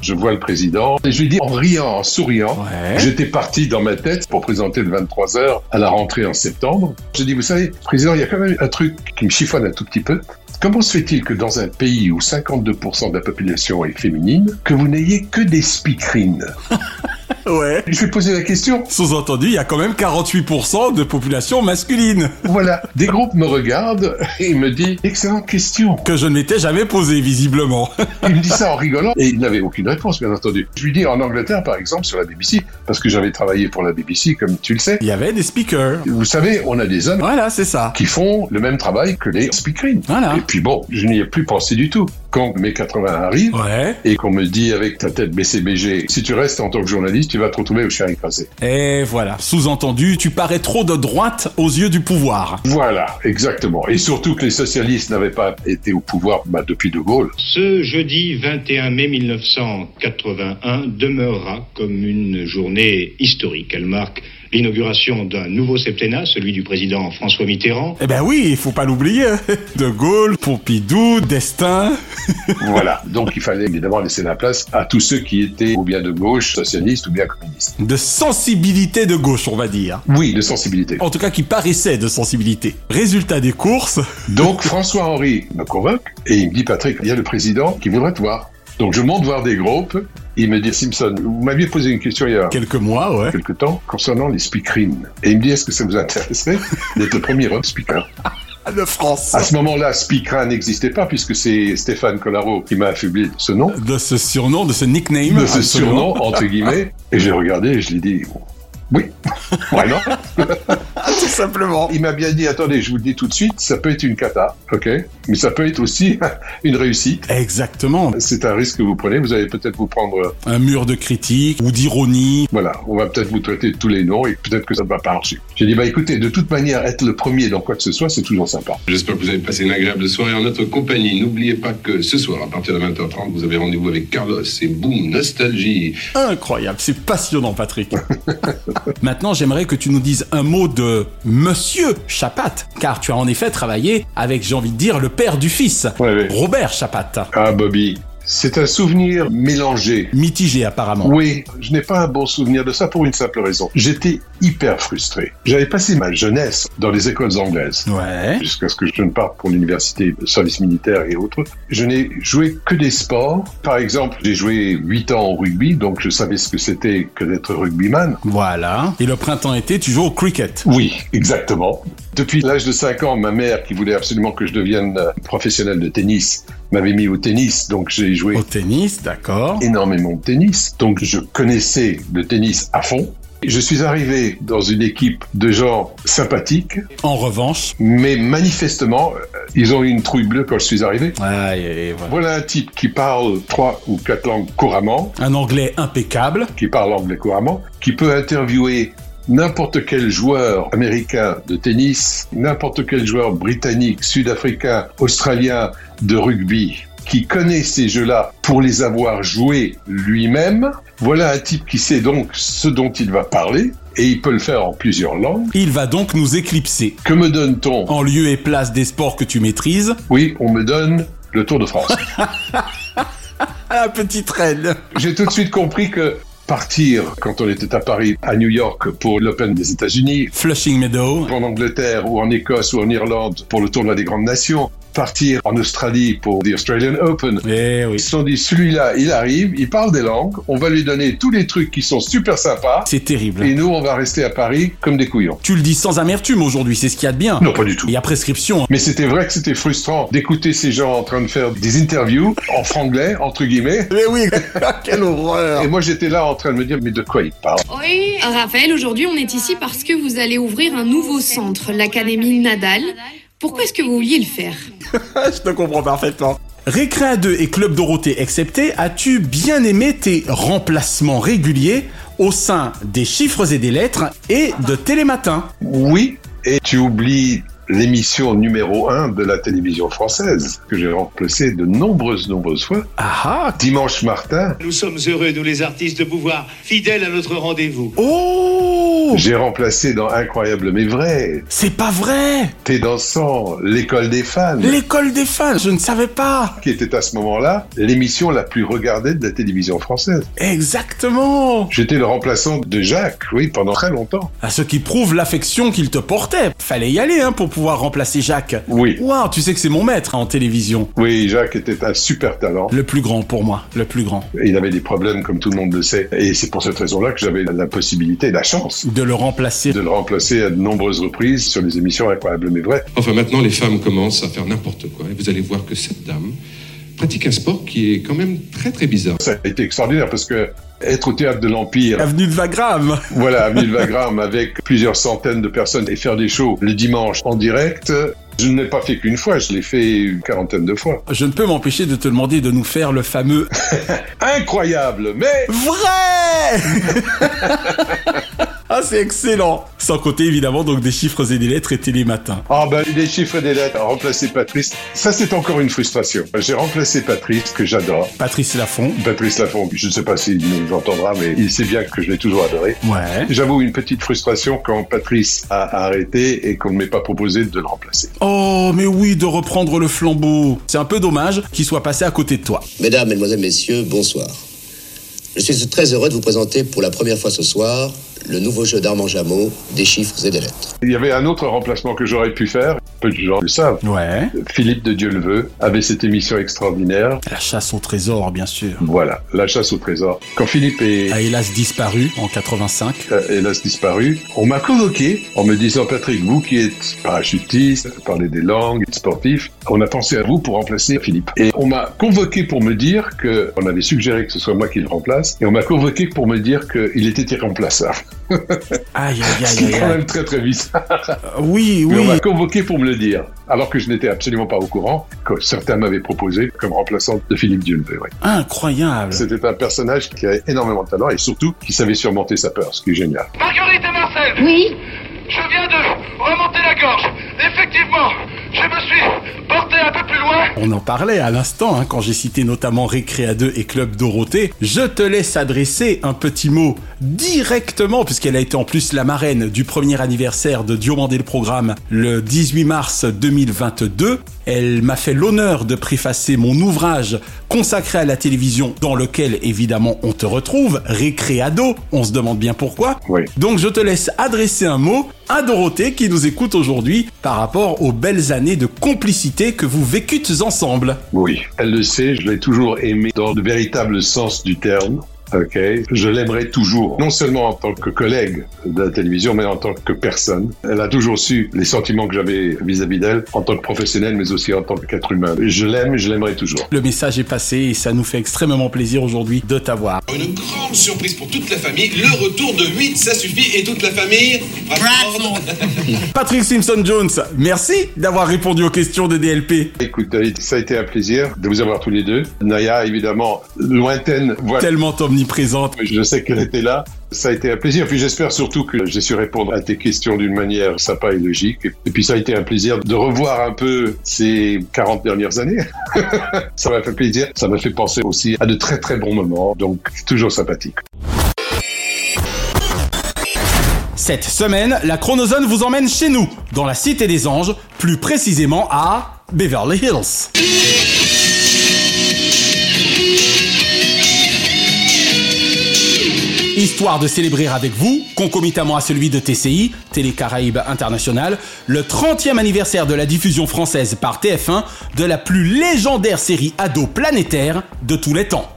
Je vois le président et je lui dis en riant, en souriant, j'étais parti dans ma tête pour présenter le 23h à la rentrée en septembre. Je dis, vous savez, président, il y a quand même un truc qui me chiffonne un tout petit peu. Comment se fait-il que dans un pays où 52% de la population est féminine, que vous n'ayez que des speakerines? Ouais. Je vais poser la question. Sous-entendu, il y a quand même 48% de population masculine. Voilà. Des groupes me regardent et me dit excellente question. Que je ne m'étais jamais posée, visiblement. il me dit ça en rigolant et il n'avait aucune réponse, bien entendu. Je lui dis en Angleterre, par exemple, sur la BBC, parce que j'avais travaillé pour la BBC, comme tu le sais. Il y avait des speakers. Vous savez, on a des hommes. Voilà, c'est ça. Qui font le même travail que les speakerines. Voilà. Et puis bon, je n'y ai plus pensé du tout. Quand mes 80 arrivent ouais. et qu'on me dit avec ta tête BCBG, si tu restes en tant que journaliste, tu vas te retrouver au chien écrasé. Et voilà, sous-entendu, tu parais trop de droite aux yeux du pouvoir. Voilà, exactement. Et surtout que les socialistes n'avaient pas été au pouvoir bah, depuis De Gaulle. Ce jeudi 21 mai 1981 demeurera comme une journée historique. Elle marque l'inauguration d'un nouveau septennat, celui du président François Mitterrand. Eh ben oui, il faut pas l'oublier. De Gaulle, Pompidou, Destin. voilà. Donc il fallait évidemment laisser la place à tous ceux qui étaient ou bien de gauche, socialistes ou bien communistes. De sensibilité de gauche, on va dire. Oui, de sensibilité. En tout cas, qui paraissait de sensibilité. Résultat des courses. Donc François-Henri me convoque et il me dit Patrick, il y a le président qui voudrait te voir. Donc je monte voir des groupes. Il me dit Simpson, vous m'aviez posé une question il y a quelques mois, ouais, quelques temps, concernant les speakerines. Et il me dit est-ce que ça vous intéresserait d'être le premier homme speaker? De France. À ce moment-là, Speaker n'existait pas puisque c'est Stéphane Collaro qui m'a affublé de ce nom. De ce surnom, de ce nickname. De ce surnom, entre guillemets. Et j'ai regardé et je lui ai dit, oui, why not? Tout simplement. Il m'a bien dit, attendez, je vous le dis tout de suite, ça peut être une cata, ok? Mais ça peut être aussi une réussite. Exactement. C'est un risque que vous prenez, vous allez peut-être vous prendre... Un mur de critique ou d'ironie. Voilà, on va peut-être vous traiter de tous les noms et peut-être que ça ne va pas marcher. J'ai dit, bah écoutez, de toute manière, être le premier dans quoi que ce soit, c'est toujours sympa. J'espère que vous avez passé une agréable soirée en notre compagnie. N'oubliez pas que ce soir, à partir de 20h30, vous avez rendez-vous avec Carlos et boum, nostalgie. Incroyable, c'est passionnant, Patrick. Maintenant, j'aimerais que tu nous dises un mot de Monsieur Chapat, car tu as en effet travaillé avec, j'ai envie de dire, le père du fils, ouais, ouais. Robert Chapat. Ah, Bobby. C'est un souvenir mélangé. Mitigé, apparemment. Oui, je n'ai pas un bon souvenir de ça pour une simple raison. J'étais hyper frustré. J'avais passé ma jeunesse dans les écoles anglaises. Ouais. Jusqu'à ce que je ne parte pour l'université, le service militaire et autres. Je n'ai joué que des sports. Par exemple, j'ai joué 8 ans au rugby, donc je savais ce que c'était que d'être rugbyman. Voilà. Et le printemps-été, tu joues au cricket. Oui, exactement. Depuis l'âge de 5 ans, ma mère, qui voulait absolument que je devienne professionnel de tennis, m'avait mis au tennis, donc j'ai joué au tennis, d'accord. Énormément de tennis, donc je connaissais le tennis à fond. Je suis arrivé dans une équipe de gens sympathiques. En revanche. Mais manifestement, euh, ils ont eu une trouille bleue quand je suis arrivé. Ah, et voilà. voilà un type qui parle trois ou quatre langues couramment. Un anglais impeccable. Qui parle anglais couramment. Qui peut interviewer n'importe quel joueur américain de tennis, n'importe quel joueur britannique, sud-africain, australien de rugby, qui connaît ces jeux-là pour les avoir joués lui-même. Voilà un type qui sait donc ce dont il va parler. Et il peut le faire en plusieurs langues. Il va donc nous éclipser. Que me donne-t-on? En lieu et place des sports que tu maîtrises Oui, on me donne le Tour de France. La petite reine. J'ai tout de suite compris que partir quand on était à Paris, à New York pour l'Open des États-Unis, Flushing Meadow, en Angleterre ou en Écosse ou en Irlande pour le tournoi des grandes nations, partir en Australie pour the Australian Open. Eh oui. Ils se sont dit, celui-là, il arrive, il parle des langues, on va lui donner tous les trucs qui sont super sympas. C'est terrible. Et nous, on va rester à Paris comme des couillons. Tu le dis sans amertume aujourd'hui, c'est ce qu'il y a de bien. Non, pas du tout. Il y a prescription. Mais c'était vrai que c'était frustrant d'écouter ces gens en train de faire des interviews en franglais, entre guillemets. Mais oui, quelle horreur. Et moi, j'étais là en train de me dire, mais de quoi il parle Oui, Raphaël, aujourd'hui, on est ici parce que vous allez ouvrir un nouveau centre, l'Académie Nadal. Pourquoi est-ce que vous vouliez le faire Je te comprends parfaitement. Récréa 2 et Club Dorothée excepté, as-tu bien aimé tes remplacements réguliers au sein des chiffres et des lettres et de Télématin? Oui, et tu oublies l'émission numéro 1 de la télévision française, que j'ai remplacée de nombreuses, nombreuses fois. Ah Dimanche Martin. Nous sommes heureux, nous les artistes, de pouvoir, fidèles à notre rendez-vous. Oh J'ai remplacé dans Incroyable mais vrai. C'est pas vrai T'es dansant, l'école des fans. L'école des fans, je ne savais pas Qui était à ce moment-là l'émission la plus regardée de la télévision française. Exactement J'étais le remplaçant de Jacques, oui, pendant très longtemps. À ce qui prouve l'affection qu'il te portait. Fallait y aller, hein, pour pouvoir remplacer Jacques. Oui. Waouh, tu sais que c'est mon maître hein, en télévision. Oui, Jacques était un super talent. Le plus grand pour moi, le plus grand. Il avait des problèmes, comme tout le monde le sait. Et c'est pour cette raison-là que j'avais la possibilité, la chance. De le remplacer. De le remplacer à de nombreuses reprises sur les émissions incroyables mais vraies. Enfin, maintenant, les femmes commencent à faire n'importe quoi. Et vous allez voir que cette dame pratique un sport qui est quand même très très bizarre. Ça a été extraordinaire parce que être au théâtre de l'Empire. Avenue de Wagram. Voilà, avenue de Wagram avec plusieurs centaines de personnes et faire des shows le dimanche en direct. Je ne l'ai pas fait qu'une fois, je l'ai fait une quarantaine de fois. Je ne peux m'empêcher de te demander de nous faire le fameux incroyable, mais vrai. ah, c'est excellent. Sans côté évidemment donc des chiffres et des lettres et télématin. Ah ben des chiffres et des lettres, remplacer Patrice, ça c'est encore une frustration. J'ai remplacé Patrice que j'adore. Patrice Lafont. Patrice Lafont, je ne sais pas s'il nous entendra, mais il sait bien que je l'ai toujours adoré. Ouais. J'avoue une petite frustration quand Patrice a arrêté et qu'on ne m'ait pas proposé de le remplacer. Oh, mais oui, de reprendre le flambeau. C'est un peu dommage qu'il soit passé à côté de toi. Mesdames, Mesdemoiselles, Messieurs, bonsoir. Je suis très heureux de vous présenter pour la première fois ce soir le nouveau jeu d'Armand Jameau, des chiffres et des lettres. Il y avait un autre remplacement que j'aurais pu faire, peu de gens le savent. Ouais. Philippe de Dieu le veut avait cette émission extraordinaire. La chasse au trésor, bien sûr. Voilà, la chasse au trésor. Quand Philippe est... a hélas disparu en 85. A hélas disparu, on m'a convoqué en me disant Patrick, vous qui êtes parachutiste, parlez des langues, sportif, on a pensé à vous pour remplacer Philippe. Et on m'a convoqué pour me dire que, on avait suggéré que ce soit moi qui le remplace, et on m'a convoqué pour me dire qu'il était irremplaçable. Aïe, aïe, aïe, C'est aïe. quand aïe. même très très bizarre. Oui, Mais on oui. m'a convoqué pour me le dire, alors que je n'étais absolument pas au courant, que certains m'avaient proposé comme remplaçant de Philippe ouais. Incroyable. C'était un personnage qui avait énormément de talent et surtout qui savait surmonter sa peur, ce qui est génial. Marguerite et Marcel Oui Je viens de remonter la gorge. Effectivement, je me suis porté un peu plus loin. On en parlait à l'instant, hein, quand j'ai cité notamment Récréa 2 et Club Dorothée. Je te laisse adresser un petit mot directement, puisqu'elle a été en plus la marraine du premier anniversaire de Diomandé le programme le 18 mars 2022. Elle m'a fait l'honneur de préfacer mon ouvrage consacré à la télévision, dans lequel évidemment on te retrouve, Récréado. On se demande bien pourquoi. Oui. Donc je te laisse adresser un mot à Dorothée qui nous écoute aujourd'hui par rapport aux belles années de complicité que vous vécûtes ensemble. Oui, elle le sait, je l'ai toujours aimé dans le véritable sens du terme. Ok, je l'aimerai toujours, non seulement en tant que collègue de la télévision, mais en tant que personne. Elle a toujours su les sentiments que j'avais vis-à-vis d'elle, en tant que professionnel, mais aussi en tant qu'être humain. Je l'aime, je l'aimerai toujours. Le message est passé et ça nous fait extrêmement plaisir aujourd'hui de t'avoir. Une grande surprise pour toute la famille, le retour de 8, ça suffit, et toute la famille... Patrick Simpson-Jones, merci d'avoir répondu aux questions de DLP. Écoute, ça a été un plaisir de vous avoir tous les deux. Naya, évidemment, lointaine. Voilà. Tellement omniprésente. Je sais qu'elle était là. Ça a été un plaisir. Puis j'espère surtout que j'ai su répondre à tes questions d'une manière sympa et logique. Et puis ça a été un plaisir de revoir un peu ces 40 dernières années. ça m'a fait plaisir. Ça m'a fait penser aussi à de très très bons moments. Donc toujours sympathique. Cette semaine, la Chronozone vous emmène chez nous, dans la Cité des Anges, plus précisément à Beverly Hills. Histoire de célébrer avec vous, concomitamment à celui de TCI, Télé Caraïbes International, le 30e anniversaire de la diffusion française par TF1 de la plus légendaire série ado planétaire de tous les temps.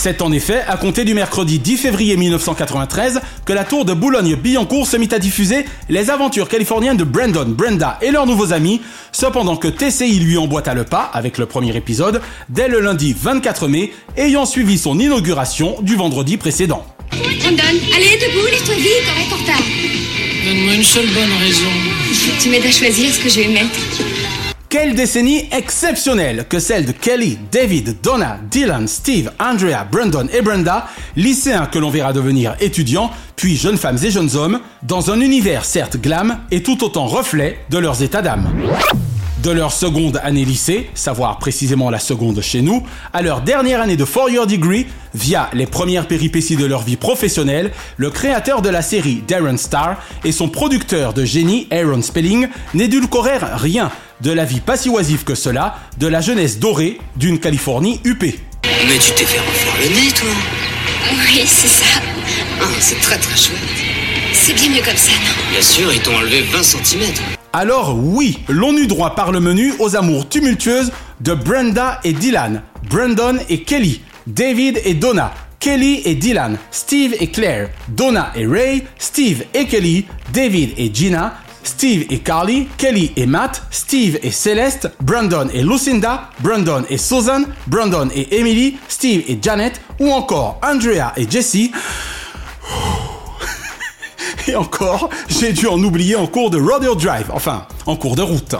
C'est en effet à compter du mercredi 10 février 1993 que la tour de Boulogne-Billancourt se mit à diffuser les aventures californiennes de Brandon, Brenda et leurs nouveaux amis, cependant que TCI lui emboîta le pas avec le premier épisode dès le lundi 24 mai, ayant suivi son inauguration du vendredi précédent. Brandon, allez, debout, vite, on va être en retard. Donne-moi une seule bonne raison. Tu m'aides à choisir ce que je vais mettre. Quelle décennie exceptionnelle que celle de Kelly, David, Donna, Dylan, Steve, Andrea, Brandon et Brenda, lycéens que l'on verra devenir étudiants, puis jeunes femmes et jeunes hommes, dans un univers certes glam et tout autant reflet de leurs états d'âme. De leur seconde année lycée, savoir précisément la seconde chez nous, à leur dernière année de Four Year Degree, via les premières péripéties de leur vie professionnelle, le créateur de la série Darren Star et son producteur de génie Aaron Spelling n'édulcorèrent rien de la vie pas si oisive que cela, de la jeunesse dorée d'une Californie huppée. Mais tu t'es fait refaire le nez, toi Oui, c'est ça. Ah, c'est très très chouette. C'est bien mieux comme ça, non? Bien sûr, ils t'ont enlevé 20 cm. Alors oui, l'on eut droit par le menu aux amours tumultueuses de Brenda et Dylan, Brandon et Kelly, David et Donna, Kelly et Dylan, Steve et Claire, Donna et Ray, Steve et Kelly, David et Gina, Steve et Carly, Kelly et Matt, Steve et Celeste, Brandon et Lucinda, Brandon et Susan, Brandon et Emily, Steve et Janet, ou encore Andrea et Jessie. Et encore, j'ai dû en oublier en cours de Rodeo Drive, enfin, en cours de route.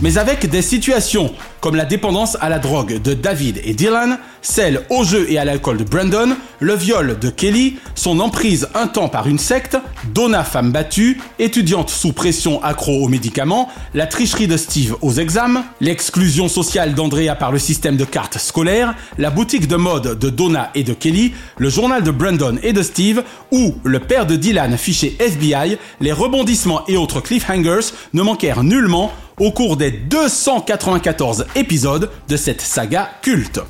Mais avec des situations comme la dépendance à la drogue de David et Dylan, celle au jeu et à l'alcool de Brandon, le viol de Kelly, son emprise un temps par une secte, Donna femme battue, étudiante sous pression accro aux médicaments, la tricherie de Steve aux examens, l'exclusion sociale d'Andrea par le système de cartes scolaires, la boutique de mode de Donna et de Kelly, le journal de Brandon et de Steve, ou le père de Dylan fiché FBI, les rebondissements et autres cliffhangers ne manquèrent nullement au cours des 294 épisodes de cette saga culte.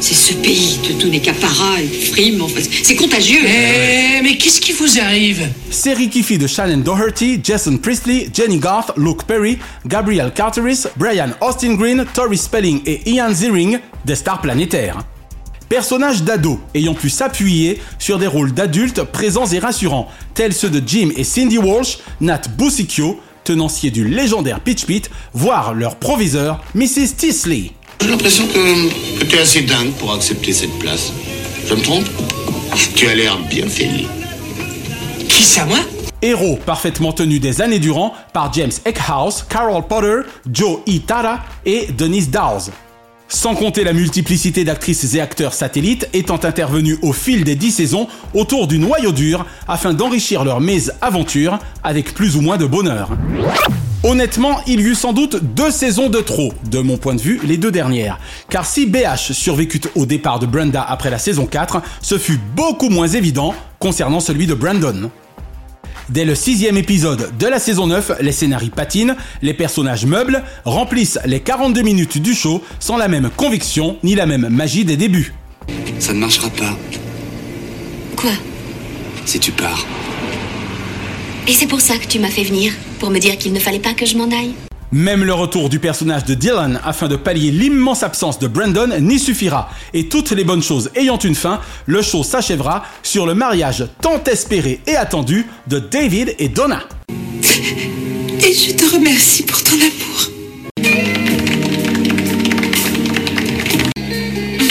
C'est ce pays de tous les caparas et frimes, enfin, c'est contagieux. Eh, mais qu'est-ce qui vous arrive? Série qui fit de Shannon Doherty, Jason Priestley, Jenny Garth, Luke Perry, Gabriel Carteris, Brian Austin Green, Tori Spelling et Ian Ziering, des stars planétaires. Personnages d'ados ayant pu s'appuyer sur des rôles d'adultes présents et rassurants, tels ceux de Jim et Cindy Walsh, Nat Busicchio, tenancier du légendaire Pitch Pit, voire leur proviseur, Mrs. Tisley. J'ai l'impression que, que tu es assez dingue pour accepter cette place. Je me trompe Tu as l'air bien fêlé. Qui ça, moi? Héros parfaitement tenus des années durant par James Eckhouse, Carol Potter, Joe Itara et Denise Dawes. Sans compter la multiplicité d'actrices et acteurs satellites étant intervenus au fil des 10 saisons autour du noyau dur afin d'enrichir leur mésaventure avec plus ou moins de bonheur. Honnêtement, il y eut sans doute deux saisons de trop, de mon point de vue, les deux dernières. Car si BH survécut au départ de Brenda après la saison 4, ce fut beaucoup moins évident concernant celui de Brandon. Dès le sixième épisode de la saison 9, les scénarios patinent, les personnages meubles, remplissent les 42 minutes du show sans la même conviction ni la même magie des débuts. Ça ne marchera pas. Quoi? Si tu pars. Et c'est pour ça que tu m'as fait venir Pour me dire qu'il ne fallait pas que je m'en aille? Même le retour du personnage de Dylan afin de pallier l'immense absence de Brandon n'y suffira. Et toutes les bonnes choses ayant une fin, le show s'achèvera sur le mariage tant espéré et attendu de David et Donna. Et je te remercie pour ton amour.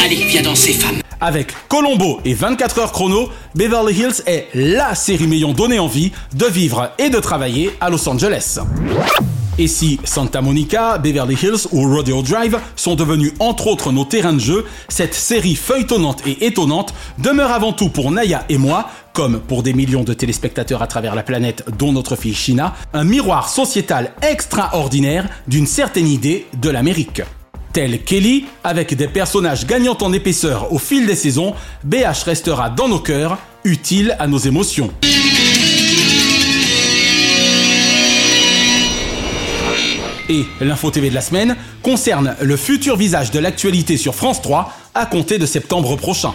Allez, viens danser, femme. Avec Colombo et 24 heures chrono, Beverly Hills est LA série m'ayant donné envie de vivre et de travailler à Los Angeles. Et si Santa Monica, Beverly Hills ou Rodeo Drive sont devenus entre autres nos terrains de jeu, cette série feuilletonnante et étonnante demeure avant tout pour Naya et moi, comme pour des millions de téléspectateurs à travers la planète dont notre fille China, un miroir sociétal extraordinaire d'une certaine idée de l'Amérique. Tel Kelly, avec des personnages gagnant en épaisseur au fil des saisons, BH restera dans nos cœurs, utile à nos émotions. Et l'info TV de la semaine concerne le futur visage de l'actualité sur France 3 à compter de septembre prochain.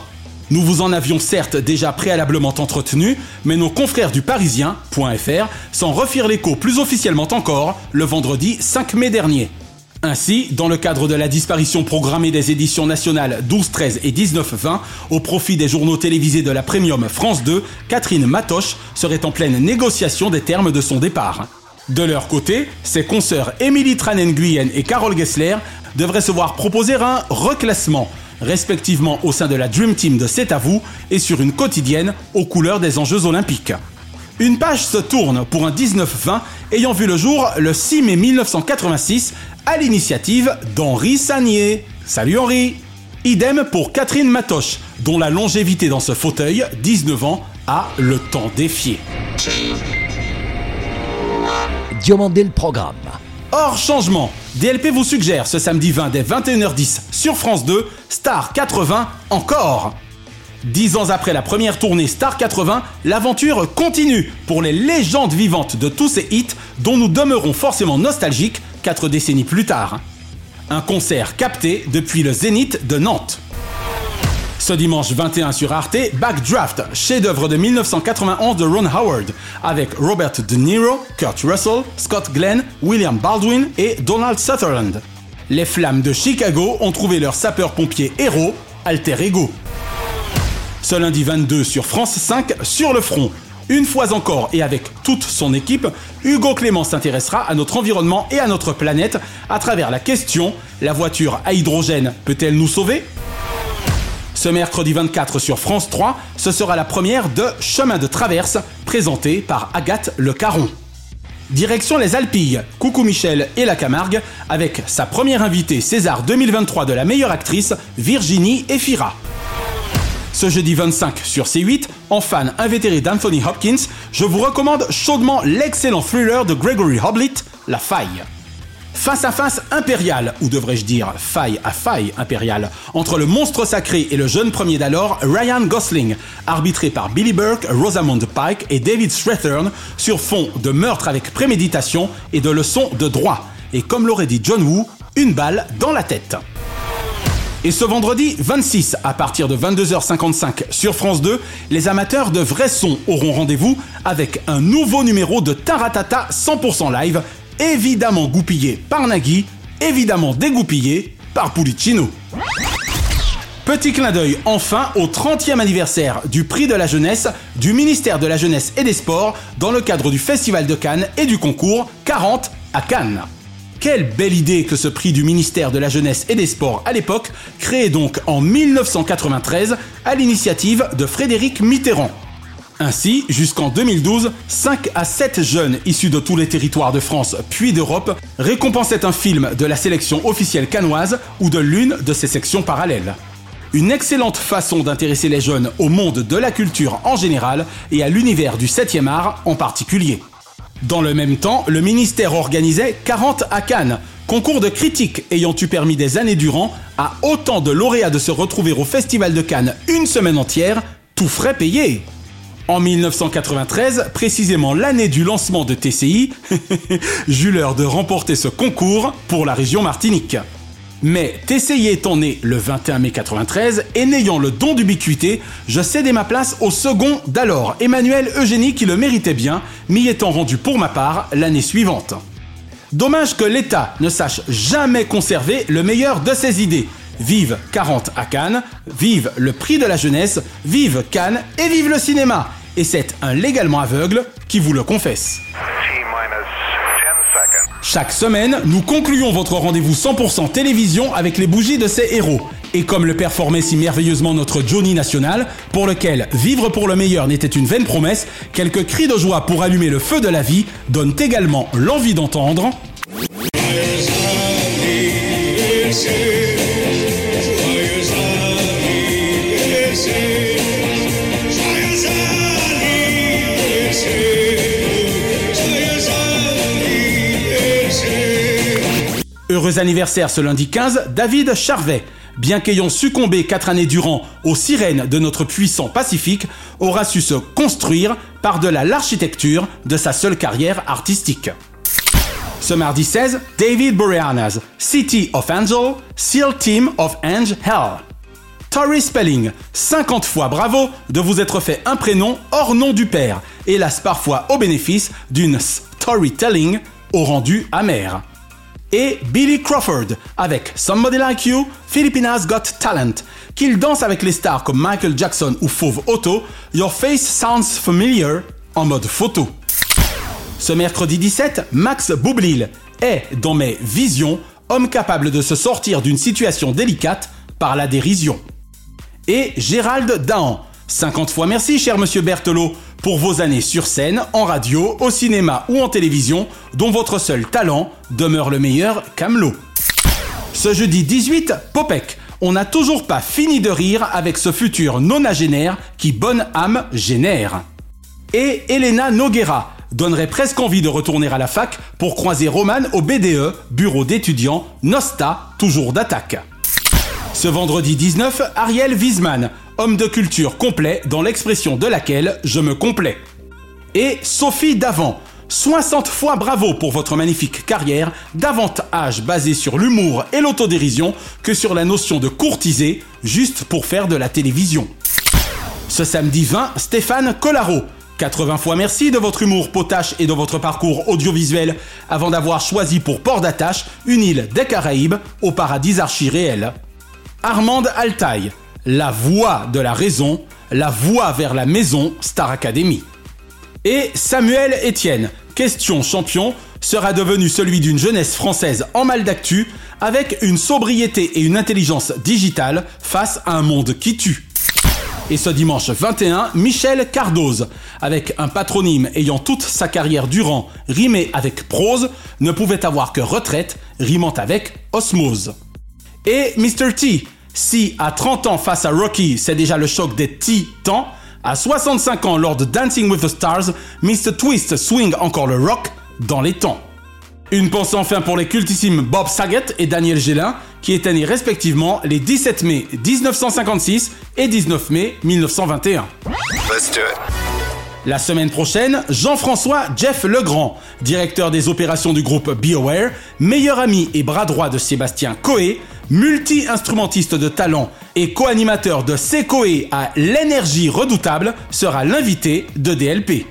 Nous vous en avions certes déjà préalablement entretenu, mais nos confrères du Parisien.fr s'en refirent l'écho plus officiellement encore le vendredi 5 mai dernier. Ainsi, dans le cadre de la disparition programmée des éditions nationales 12, 13 et 19, 20, au profit des journaux télévisés de la Premium France 2, Catherine Matoche serait en pleine négociation des termes de son départ. De leur côté, ses consoeurs Émilie Tranen-Guyenne et Carole Gessler devraient se voir proposer un reclassement, respectivement au sein de la Dream Team de C'est à vous et sur une quotidienne aux couleurs des enjeux olympiques. Une page se tourne pour un 19-20 ayant vu le jour le 6 mai 1986 à l'initiative d'Henri Sagnier. Salut Henri Idem pour Catherine Matoche, dont la longévité dans ce fauteuil, 19 ans, a le temps défié. Diomandé le programme. Hors changement, DLP vous suggère ce samedi 20 dès 21h10 sur France 2, Star 80 encore. Dix ans après la première tournée Star 80, l'aventure continue pour les légendes vivantes de tous ces hits dont nous demeurons forcément nostalgiques quatre décennies plus tard. Un concert capté depuis le Zénith de Nantes. Ce dimanche 21 sur Arte, Backdraft, chef-d'œuvre de 1991 de Ron Howard, avec Robert De Niro, Kurt Russell, Scott Glenn, William Baldwin et Donald Sutherland. Les flammes de Chicago ont trouvé leur sapeur-pompier héros, Alter Ego. Ce lundi 22 sur France 5, sur le front. Une fois encore et avec toute son équipe, Hugo Clément s'intéressera à notre environnement et à notre planète à travers la question la voiture à hydrogène peut-elle nous sauver? Ce mercredi 24 sur France 3, ce sera la première de Chemin de traverse présentée par Agathe Le Caron. Direction les Alpilles, Coucou Michel et la Camargue, avec sa première invitée César 2023 de la meilleure actrice, Virginie Efira. Ce jeudi 25 sur C8, en fan invétéré d'Anthony Hopkins, je vous recommande chaudement l'excellent thriller de Gregory Hoblit, La Faille. Face à face impérial, ou devrais-je dire faille à faille impériale, entre le monstre sacré et le jeune premier d'alors, Ryan Gosling, arbitré par Billy Burke, Rosamund Pike et David Strathern, sur fond de meurtre avec préméditation et de leçons de droit. Et comme l'aurait dit John Woo, une balle dans la tête. Et ce vendredi 26, à partir de 22h55 sur France 2, les amateurs de vrai son auront rendez-vous avec un nouveau numéro de Taratata 100% live, évidemment goupillé par Nagui, évidemment dégoupillé par Pulicino. Petit clin d'œil enfin au 30e anniversaire du prix de la jeunesse du ministère de la Jeunesse et des Sports dans le cadre du Festival de Cannes et du concours 40 à Cannes. Quelle belle idée que ce prix du ministère de la Jeunesse et des Sports à l'époque, créé donc en 1993 à l'initiative de Frédéric Mitterrand. Ainsi, jusqu'en 2012, 5 à 7 jeunes issus de tous les territoires de France puis d'Europe récompensaient un film de la sélection officielle canoise ou de l'une de ses sections parallèles. Une excellente façon d'intéresser les jeunes au monde de la culture en général et à l'univers du 7e art en particulier. Dans le même temps, le ministère organisait 40 à Cannes, concours de critiques ayant eu permis des années durant à autant de lauréats de se retrouver au Festival de Cannes une semaine entière, tout frais payé. En 1993, précisément l'année du lancement de TCI, j'eus l'heure de remporter ce concours pour la région Martinique. Mais TCI étant né le 21 mai 93 et n'ayant le don d'ubiquité, je cédai ma place au second d'alors, Emmanuel Eugénie qui le méritait bien, m'y étant rendu pour ma part l'année suivante. Dommage que l'État ne sache jamais conserver le meilleur de ses idées. Vive 40 à Cannes, vive le prix de la jeunesse, vive Cannes et vive le cinéma. Et c'est un légalement aveugle qui vous le confesse. Chaque semaine, nous concluons votre rendez-vous 100% télévision avec les bougies de ces héros. Et comme le performait si merveilleusement notre Johnny National, pour lequel vivre pour le meilleur n'était une vaine promesse, quelques cris de joie pour allumer le feu de la vie donnent également l'envie d'entendre. Anniversaire ce lundi 15, David Charvet. Bien qu'ayant succombé quatre années durant aux sirènes de notre puissant Pacifique, aura su se construire par-delà l'architecture de sa seule carrière artistique. Ce mardi 16, David Boreanaz, City of Angel, SEAL Team of Angel Hell. Tori Spelling, 50 fois bravo de vous être fait un prénom hors nom du père, hélas parfois au bénéfice d'une storytelling au rendu amer et Billy Crawford avec Somebody Like You, Filipinas Got Talent. Qu'il danse avec les stars comme Michael Jackson ou Fauve Otto, Your Face Sounds Familiar en mode photo. Ce mercredi 17, Max Boublil est, dans mes visions, homme capable de se sortir d'une situation délicate par la dérision. Et Gérald Dahan, 50 fois merci, cher monsieur Berthelot, pour vos années sur scène, en radio, au cinéma ou en télévision, dont votre seul talent demeure le meilleur Camelot. Ce jeudi 18, Popek. On n'a toujours pas fini de rire avec ce futur nonagénaire qui bonne âme génère. Et Elena Noguera donnerait presque envie de retourner à la fac pour croiser Roman au BDE, bureau d'étudiants, Nosta, toujours d'attaque. Ce vendredi 19, Ariel Wiesman, homme de culture complet dans l'expression de laquelle je me complais. Et Sophie Davant, 60 fois bravo pour votre magnifique carrière, davantage basée sur l'humour et l'autodérision que sur la notion de courtiser, juste pour faire de la télévision. Ce samedi 20, Stéphane Collaro, 80 fois merci de votre humour potache et de votre parcours audiovisuel avant d'avoir choisi pour port d'attache une île des Caraïbes au paradis archi réel. Armande Altaï, la voix de la raison, la voix vers la maison Star Academy. Et Samuel Etienne, question champion, sera devenu celui d'une jeunesse française en mal d'actu, avec une sobriété et une intelligence digitale face à un monde qui tue. Et ce dimanche 21, Michel Cardoz, avec un patronyme ayant toute sa carrière durant rimé avec prose, ne pouvait avoir que retraite rimant avec osmose. Et Mr. T, si à 30 ans face à Rocky, c'est déjà le choc des titans, à 65 ans lors de Dancing with the Stars, Mr. Twist swing encore le rock dans les temps. Une pensée enfin pour les cultissimes Bob Saget et Daniel Gélin, qui étaient nés respectivement les 17 mai 1956 et 19 mai 1921. La semaine prochaine, Jean-François Jeff Legrand, directeur des opérations du groupe BioWare, meilleur ami et bras droit de Sébastien Coé, multi-instrumentiste de talent et co-animateur de Secoé à l'énergie redoutable, sera l'invité de DLP.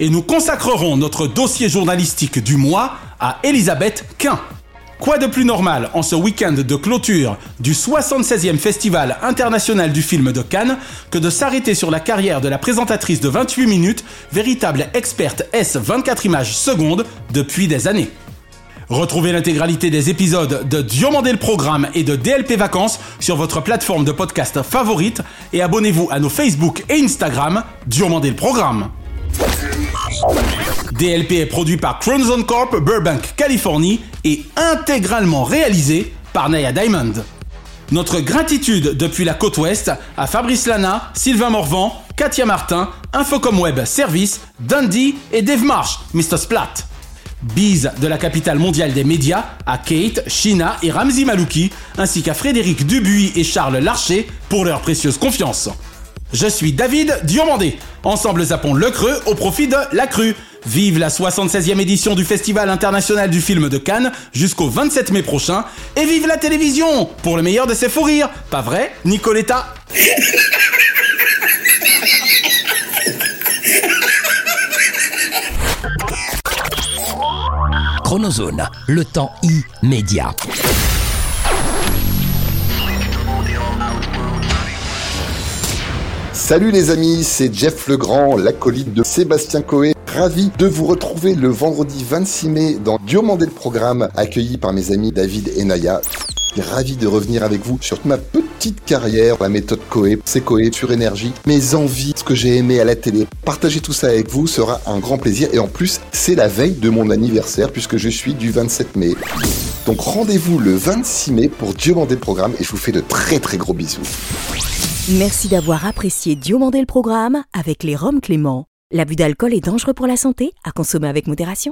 Et nous consacrerons notre dossier journalistique du mois à Elisabeth Quint. Quoi de plus normal en ce week-end de clôture du 76e Festival international du film de Cannes que de s'arrêter sur la carrière de la présentatrice de 28 minutes, véritable experte S 24 images secondes depuis des années? Retrouvez l'intégralité des épisodes de Diomandé le Programme et de DLP Vacances sur votre plateforme de podcast favorite et abonnez-vous à nos Facebook et Instagram Diomandé le Programme. DLP est produit par Cronzone Corp Burbank, Californie et intégralement réalisé par Naya Diamond. Notre gratitude depuis la côte ouest à Fabrice Lana, Sylvain Morvan, Katia Martin, Infocom Web Service, Dundee et Dave Marsh, Mr. Splat. Bise de la capitale mondiale des médias à Kate, Shina et Ramzi Malouki, ainsi qu'à Frédéric Dubuis et Charles Larcher pour leur précieuse confiance. Je suis David Diomandé. Ensemble zappons le creux au profit de la crue. Vive la 76e édition du Festival international du film de Cannes jusqu'au 27 mai prochain. Et vive la télévision pour le meilleur de ses fous rires. Pas vrai, Nicoletta? Chronozone, le temps immédiat. Salut les amis, c'est Jeff Legrand, l'acolyte de Sébastien Coé. Ravi de vous retrouver le vendredi 26 mai dans Diomandé le programme, accueilli par mes amis David et Naya. Ravi de revenir avec vous sur ma petite carrière, la méthode Coé, c'est Coé sur énergie, mes envies, ce que j'ai aimé à la télé. Partager tout ça avec vous sera un grand plaisir et en plus, c'est la veille de mon anniversaire puisque je suis du 27 mai. Donc rendez-vous le 26 mai pour Diomandé le programme et je vous fais de très très gros bisous. Merci d'avoir apprécié Diomandé le programme avec les Roms Clément. L'abus d'alcool est dangereux pour la santé, à consommer avec modération.